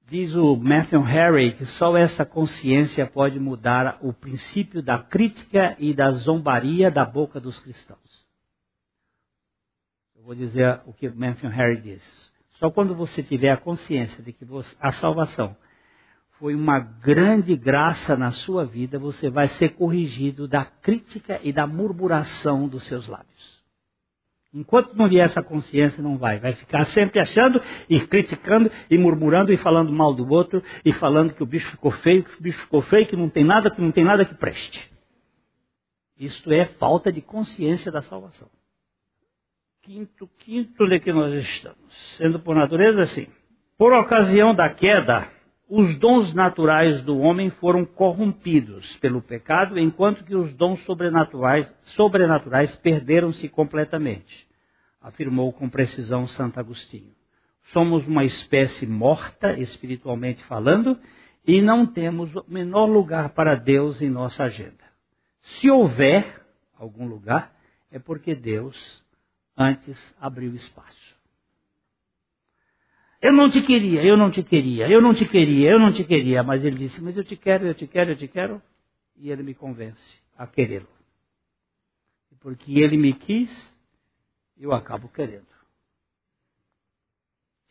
Diz o Matthew Harry que só essa consciência pode mudar o princípio da crítica e da zombaria da boca dos cristãos vou dizer o que Matthew Harry diz. Só quando você tiver a consciência de que você, a salvação foi uma grande graça na sua vida, você vai ser corrigido da crítica e da murmuração dos seus lábios. Enquanto não vier essa consciência, não vai. Vai ficar sempre achando e criticando e murmurando e falando mal do outro e falando que o bicho ficou feio, que o bicho ficou feio, que não tem nada, que não tem nada que preste. Isto é falta de consciência da salvação quinto, quinto de que nós estamos. Sendo por natureza assim. Por ocasião da queda, os dons naturais do homem foram corrompidos pelo pecado, enquanto que os dons sobrenaturais, sobrenaturais perderam-se completamente, afirmou com precisão Santo Agostinho. Somos uma espécie morta, espiritualmente falando, e não temos o menor lugar para Deus em nossa agenda. Se houver algum lugar, é porque Deus antes abriu espaço. Eu não te queria, eu não te queria, eu não te queria, eu não te queria, mas ele disse: Mas eu te quero, eu te quero, eu te quero. E ele me convence a querê-lo. Porque ele me quis, eu acabo querendo.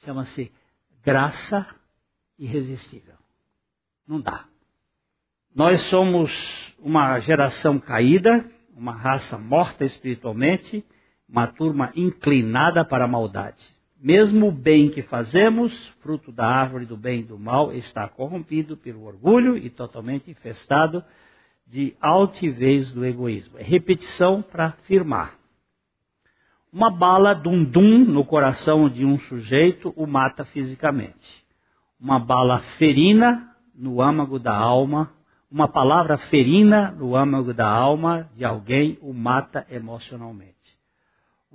Chama-se graça irresistível. Não dá. Nós somos uma geração caída, uma raça morta espiritualmente uma turma inclinada para a maldade. Mesmo o bem que fazemos, fruto da árvore do bem e do mal, está corrompido pelo orgulho e totalmente infestado de altivez do egoísmo. É repetição para afirmar. Uma bala dum-dum no coração de um sujeito o mata fisicamente. Uma bala ferina no âmago da alma, uma palavra ferina no âmago da alma de alguém o mata emocionalmente.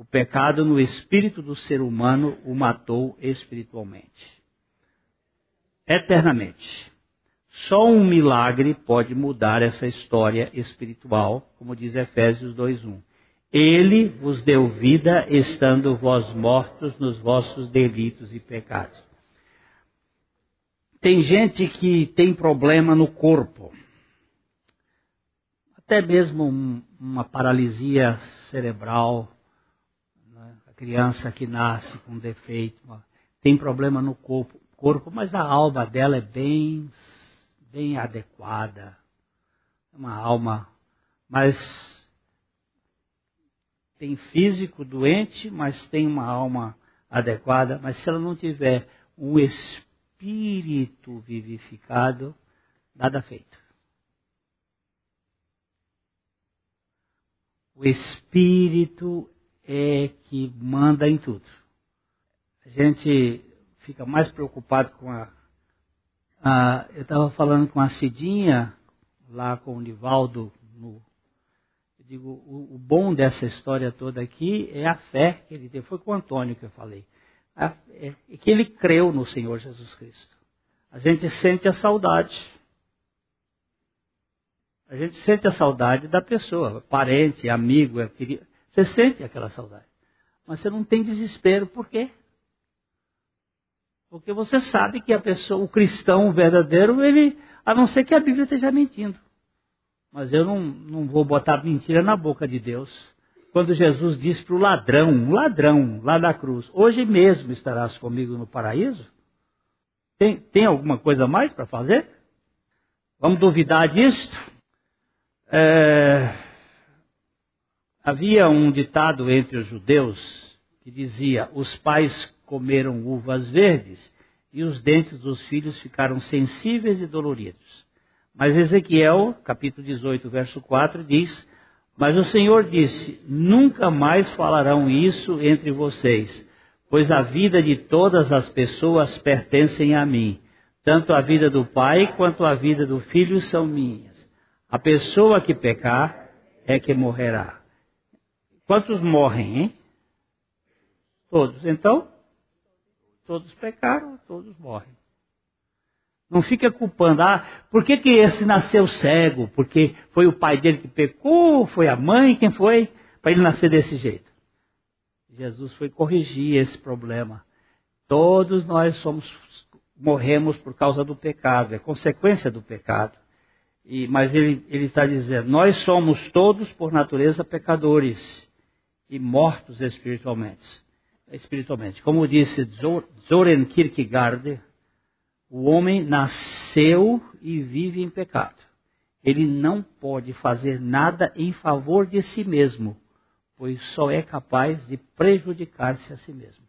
O pecado no espírito do ser humano o matou espiritualmente. Eternamente. Só um milagre pode mudar essa história espiritual, como diz Efésios 2:1. Ele vos deu vida estando vós mortos nos vossos delitos e pecados. Tem gente que tem problema no corpo. até mesmo um, uma paralisia cerebral, criança que nasce com defeito, tem problema no corpo, corpo, mas a alma dela é bem, bem adequada, uma alma, mas tem físico doente, mas tem uma alma adequada, mas se ela não tiver um espírito vivificado, nada feito. O espírito é que manda em tudo. A gente fica mais preocupado com a. a eu estava falando com a Cidinha, lá com o Nivaldo, no, eu digo, o, o, bom dessa história toda aqui é a fé que ele teve. Foi com o Antônio que eu falei. A, é, é que ele creu no Senhor Jesus Cristo. A gente sente a saudade. A gente sente a saudade da pessoa, parente, amigo, é querido. Você sente aquela saudade. Mas você não tem desespero, por quê? Porque você sabe que a pessoa, o cristão verdadeiro, ele, a não ser que a Bíblia esteja mentindo. Mas eu não, não vou botar mentira na boca de Deus. Quando Jesus disse para o ladrão, um ladrão lá da cruz, hoje mesmo estarás comigo no paraíso? Tem, tem alguma coisa mais para fazer? Vamos duvidar disto? É, havia um ditado entre os judeus que dizia: os pais comeram uvas verdes e os dentes dos filhos ficaram sensíveis e doloridos. Mas Ezequiel, capítulo 18, verso 4, diz: Mas o Senhor disse: Nunca mais falarão isso entre vocês, pois a vida de todas as pessoas pertencem a mim. Tanto a vida do pai quanto a vida do filho são minhas. A pessoa que pecar é que morrerá. Quantos morrem, hein? Todos. Então, Todos pecaram, todos morrem. Não fica culpando, ah, por que, que esse nasceu cego? Porque foi o pai dele que pecou, foi a mãe, quem foi? Para ele nascer desse jeito. Jesus foi corrigir esse problema. Todos nós somos, morremos por causa do pecado, é consequência do pecado. E, mas ele está dizendo, nós somos todos por natureza pecadores e mortos espiritualmente espiritualmente. Como disse Zoren Kierkegaard, o homem nasceu e vive em pecado. Ele não pode fazer nada em favor de si mesmo, pois só é capaz de prejudicar-se a si mesmo.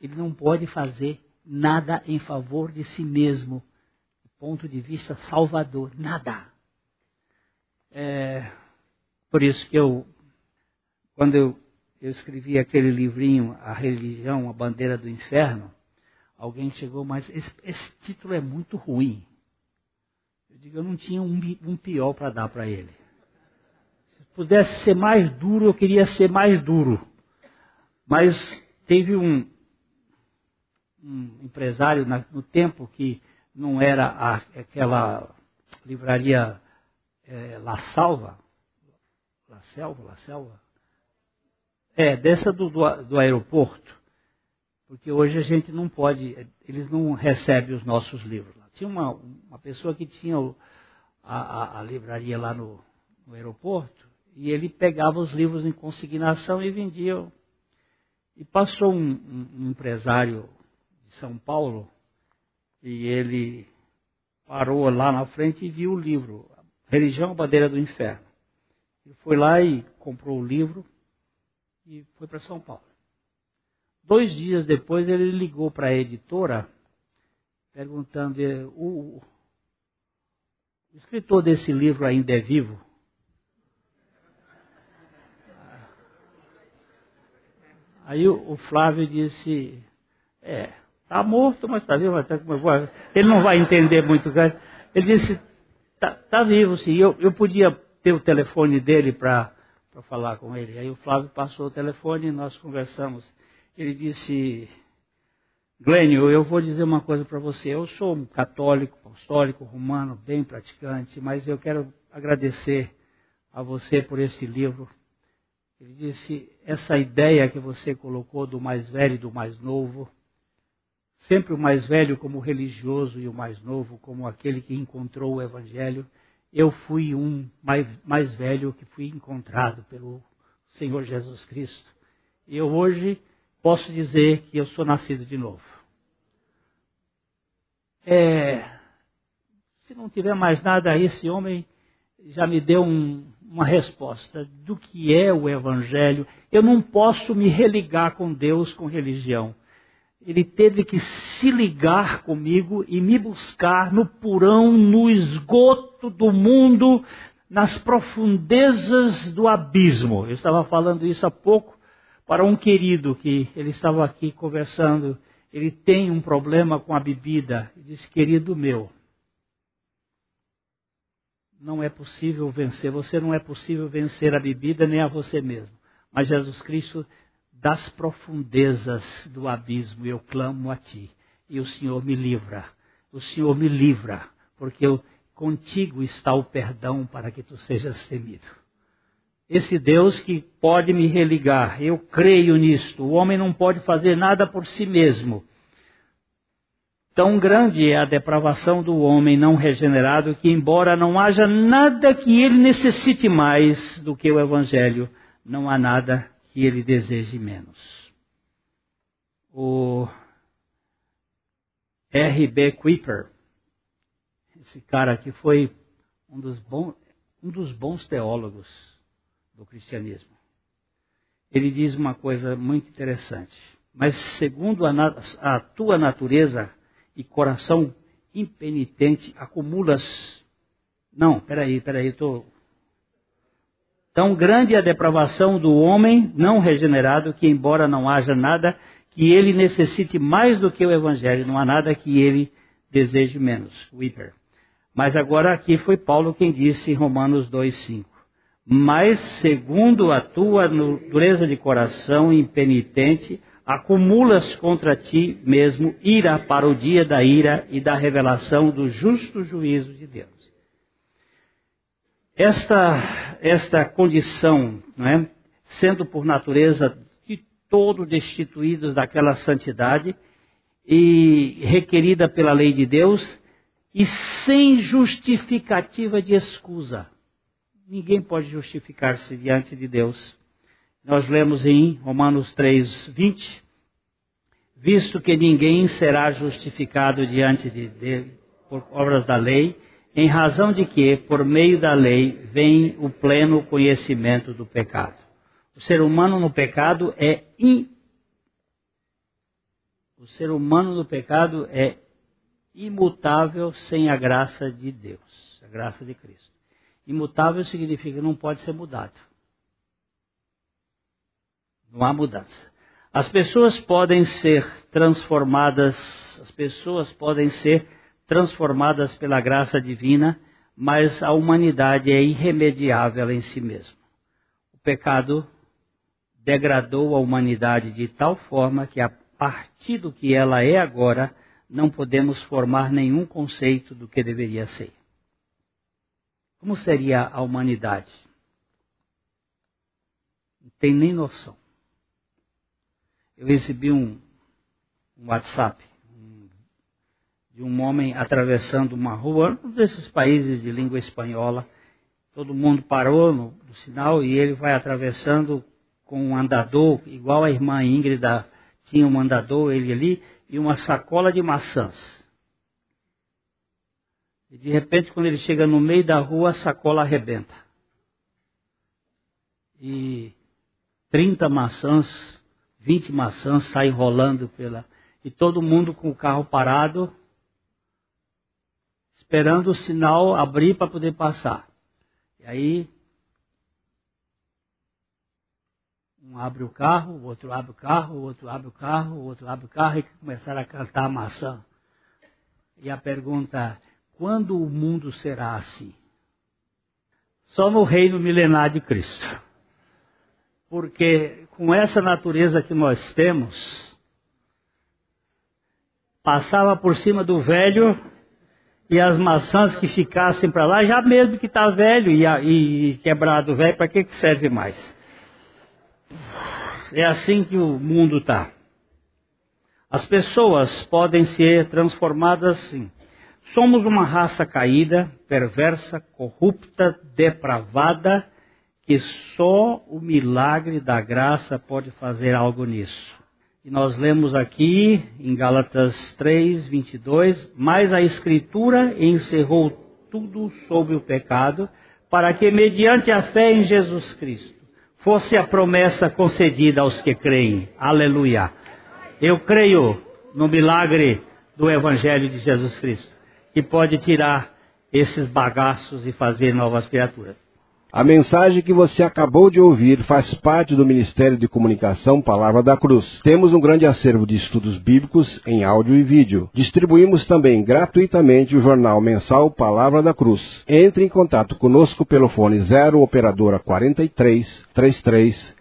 Ele não pode fazer nada em favor de si mesmo, do ponto de vista salvador, nada. É, por isso que eu, quando eu eu escrevi aquele livrinho, A Religião, a Bandeira do Inferno, alguém chegou, mas esse, esse título é muito ruim. Eu digo, eu não tinha um, um pior para dar para ele. Se pudesse ser mais duro, eu queria ser mais duro. Mas teve um, um empresário na, no tempo que não era a, aquela livraria é, La Salva, La Selva, La Selva, é, dessa do, do, do aeroporto, porque hoje a gente não pode, eles não recebem os nossos livros. Tinha uma, uma pessoa que tinha a, a, a, livraria lá no, no, aeroporto, e ele pegava os livros em consignação e vendia. E passou um, um, um empresário de São Paulo, e ele parou lá na frente e viu o livro, Religião Bandeira do Inferno. Ele foi lá e comprou o livro, e foi para São Paulo. Dois dias depois ele ligou para a editora perguntando: o, o escritor desse livro ainda é vivo? Aí o, Flávio disse: É, está morto, mas está vivo. Mas tá, ele não vai entender muito. Ele disse: Está tá vivo, sim. Eu, eu podia ter o telefone dele para para falar com ele. Aí o Flávio passou o telefone e nós conversamos. Ele disse: Glênio, eu vou dizer uma coisa para você. Eu sou um católico, apostólico, romano, bem praticante, mas eu quero agradecer a você por esse livro. Ele disse: essa ideia que você colocou do mais velho e do mais novo, sempre o mais velho como religioso e o mais novo como aquele que encontrou o Evangelho, eu fui um mais, mais velho que fui encontrado pelo Senhor Jesus Cristo. E eu hoje posso dizer que eu sou nascido de novo. É, se não tiver mais nada, esse homem já me deu um, uma resposta do que é o Evangelho. Eu não posso me religar com Deus com religião ele teve que se ligar comigo e me buscar no purão, no esgoto do mundo, nas profundezas do abismo. Eu estava falando isso há pouco para um querido que ele estava aqui conversando. Ele tem um problema com a bebida. Ele disse, querido meu, não é possível vencer. Você não é possível vencer a bebida nem a você mesmo. Mas Jesus Cristo das profundezas do abismo eu clamo a ti, e o Senhor me livra. O Senhor me livra, porque eu, contigo está o perdão para que tu sejas temido. Esse Deus que pode me religar, eu creio nisto. O homem não pode fazer nada por si mesmo. Tão grande é a depravação do homem não regenerado que, embora não haja nada que ele necessite mais do que o Evangelho, não há nada que ele deseje menos. O R.B. Kuiper, esse cara que foi um dos, bons, um dos bons teólogos do cristianismo, ele diz uma coisa muito interessante. Mas segundo a, a tua natureza e coração impenitente, acumulas. Não, peraí, peraí, estou Tão grande é a depravação do homem não regenerado que, embora não haja nada que ele necessite mais do que o Evangelho, não há nada que ele deseje menos. Whipper. Mas agora aqui foi Paulo quem disse em Romanos 2,5. Mas, segundo a tua dureza de coração impenitente, acumulas contra ti mesmo ira para o dia da ira e da revelação do justo juízo de Deus. Esta, esta condição, é? sendo por natureza de todo destituídos daquela santidade e requerida pela lei de Deus e sem justificativa de escusa. Ninguém pode justificar-se diante de Deus. Nós lemos em Romanos 3, 20, visto que ninguém será justificado diante de Deus por obras da lei, em razão de que, por meio da lei, vem o pleno conhecimento do pecado. O ser humano no pecado é o ser humano no pecado é imutável sem a graça de Deus, a graça de Cristo. Imutável significa que não pode ser mudado. Não há mudança. As pessoas podem ser transformadas, as pessoas podem ser transformadas pela graça divina, mas a humanidade é irremediável em si mesma. O pecado degradou a humanidade de tal forma que, a partir do que ela é agora, não podemos formar nenhum conceito do que deveria ser. Como seria a humanidade? Não tem nem noção. Eu recebi um, um WhatsApp de um homem atravessando uma rua, um desses países de língua espanhola. Todo mundo parou no, no sinal e ele vai atravessando com um andador, igual a irmã Ingrid tinha um andador, ele ali, e uma sacola de maçãs. E de repente, quando ele chega no meio da rua, a sacola arrebenta. E 30 maçãs, 20 maçãs saem rolando pela. E todo mundo com o carro parado, esperando o sinal abrir para poder passar. E aí, um abre o carro, o outro abre o carro, o outro abre o carro, o outro abre o carro e começaram a cantar a maçã. E a pergunta, quando o mundo será assim? Só no reino milenar de Cristo. Porque com essa natureza que nós temos, passava por cima do velho e as maçãs que ficassem para lá, já mesmo que está velho e, e, quebrado velho, para que, que serve mais? É assim que o mundo está. As pessoas podem ser transformadas sim. Somos uma raça caída, perversa, corrupta, depravada, que só o milagre da graça pode fazer algo nisso. E nós lemos aqui em Gálatas 3, 22, mas a Escritura encerrou tudo sobre o pecado, para que, mediante a fé em Jesus Cristo, fosse a promessa concedida aos que creem. Aleluia. Eu creio no milagre do Evangelho de Jesus Cristo, que pode tirar esses bagaços e fazer novas criaturas. A mensagem que você acabou de ouvir faz parte do Ministério de Comunicação Palavra da Cruz. Temos um grande acervo de estudos bíblicos em áudio e vídeo. Distribuímos também gratuitamente o jornal mensal Palavra da Cruz. Entre em contato conosco pelo fone 0 operadora 43 33